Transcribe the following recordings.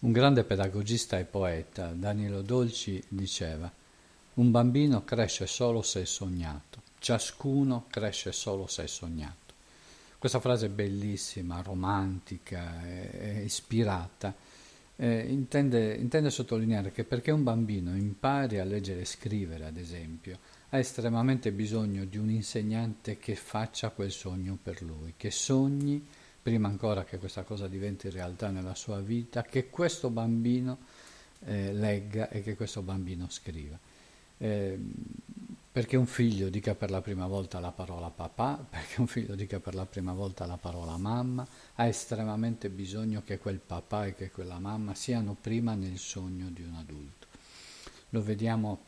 Un grande pedagogista e poeta, Danilo Dolci, diceva un bambino cresce solo se è sognato, ciascuno cresce solo se è sognato. Questa frase è bellissima, romantica e ispirata. Eh, intende, intende sottolineare che perché un bambino impari a leggere e scrivere, ad esempio, ha estremamente bisogno di un insegnante che faccia quel sogno per lui, che sogni prima ancora che questa cosa diventi realtà nella sua vita, che questo bambino eh, legga e che questo bambino scriva. Eh, perché un figlio dica per la prima volta la parola papà, perché un figlio dica per la prima volta la parola mamma, ha estremamente bisogno che quel papà e che quella mamma siano prima nel sogno di un adulto. Lo vediamo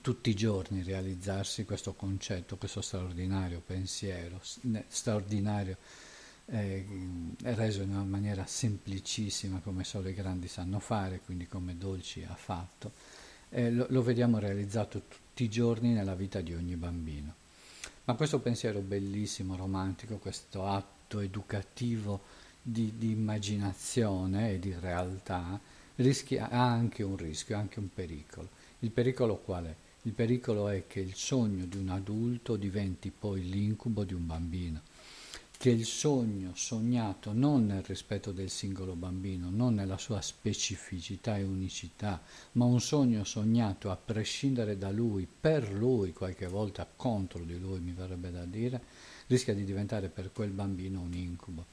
tutti i giorni realizzarsi questo concetto, questo straordinario pensiero, straordinario eh, reso in una maniera semplicissima come solo i grandi sanno fare, quindi come Dolci ha fatto, eh, lo, lo vediamo realizzato tutti i giorni nella vita di ogni bambino. Ma questo pensiero bellissimo, romantico, questo atto educativo di, di immaginazione e di realtà, rischia, ha anche un rischio, anche un pericolo. Il pericolo qual è? Il pericolo è che il sogno di un adulto diventi poi l'incubo di un bambino che il sogno sognato non nel rispetto del singolo bambino, non nella sua specificità e unicità, ma un sogno sognato a prescindere da lui, per lui, qualche volta contro di lui, mi verrebbe da dire, rischia di diventare per quel bambino un incubo.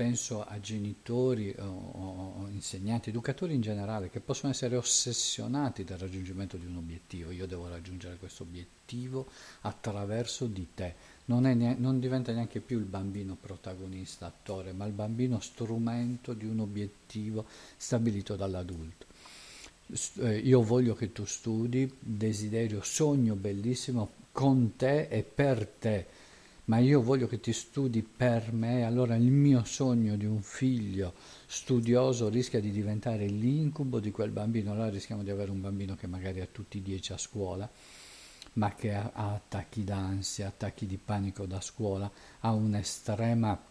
Penso a genitori o, o insegnanti, educatori in generale, che possono essere ossessionati dal raggiungimento di un obiettivo. Io devo raggiungere questo obiettivo attraverso di te non, ne- non, diventa neanche più il bambino protagonista, attore, ma il bambino strumento di un obiettivo stabilito dall'adulto. Eh, io voglio che tu studi, desiderio, sogno bellissimo con te e per te, ma io voglio che ti studi per me, allora il mio sogno di un figlio studioso rischia di diventare l'incubo di quel bambino, allora rischiamo di avere un bambino che magari ha tutti i dieci a scuola ma che ha, attacchi d'ansia, attacchi di panico da scuola, ha un'estrema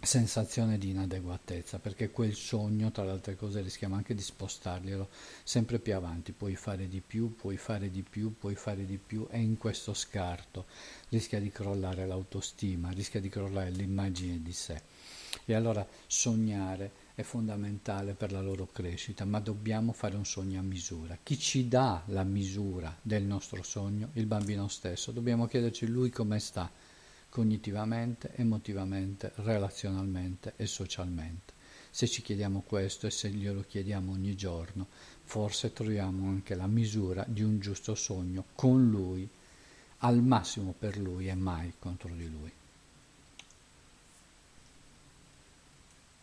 sensazione di inadeguatezza, perché quel sogno, tra le altre cose, rischiamo anche di spostarglielo sempre più avanti, puoi fare di più, puoi fare di più, puoi fare di più, e in questo scarto rischia di crollare l'autostima, rischia di crollare l'immagine di sé. E allora sognare è fondamentale per la loro crescita, ma dobbiamo fare un sogno a misura. Chi ci dà la misura del nostro sogno? Il bambino stesso. Dobbiamo chiederci lui come sta cognitivamente, emotivamente, relazionalmente e socialmente. Se ci chiediamo questo e se glielo chiediamo ogni giorno, forse troviamo anche la misura di un giusto sogno con lui, al massimo per lui e mai contro di lui.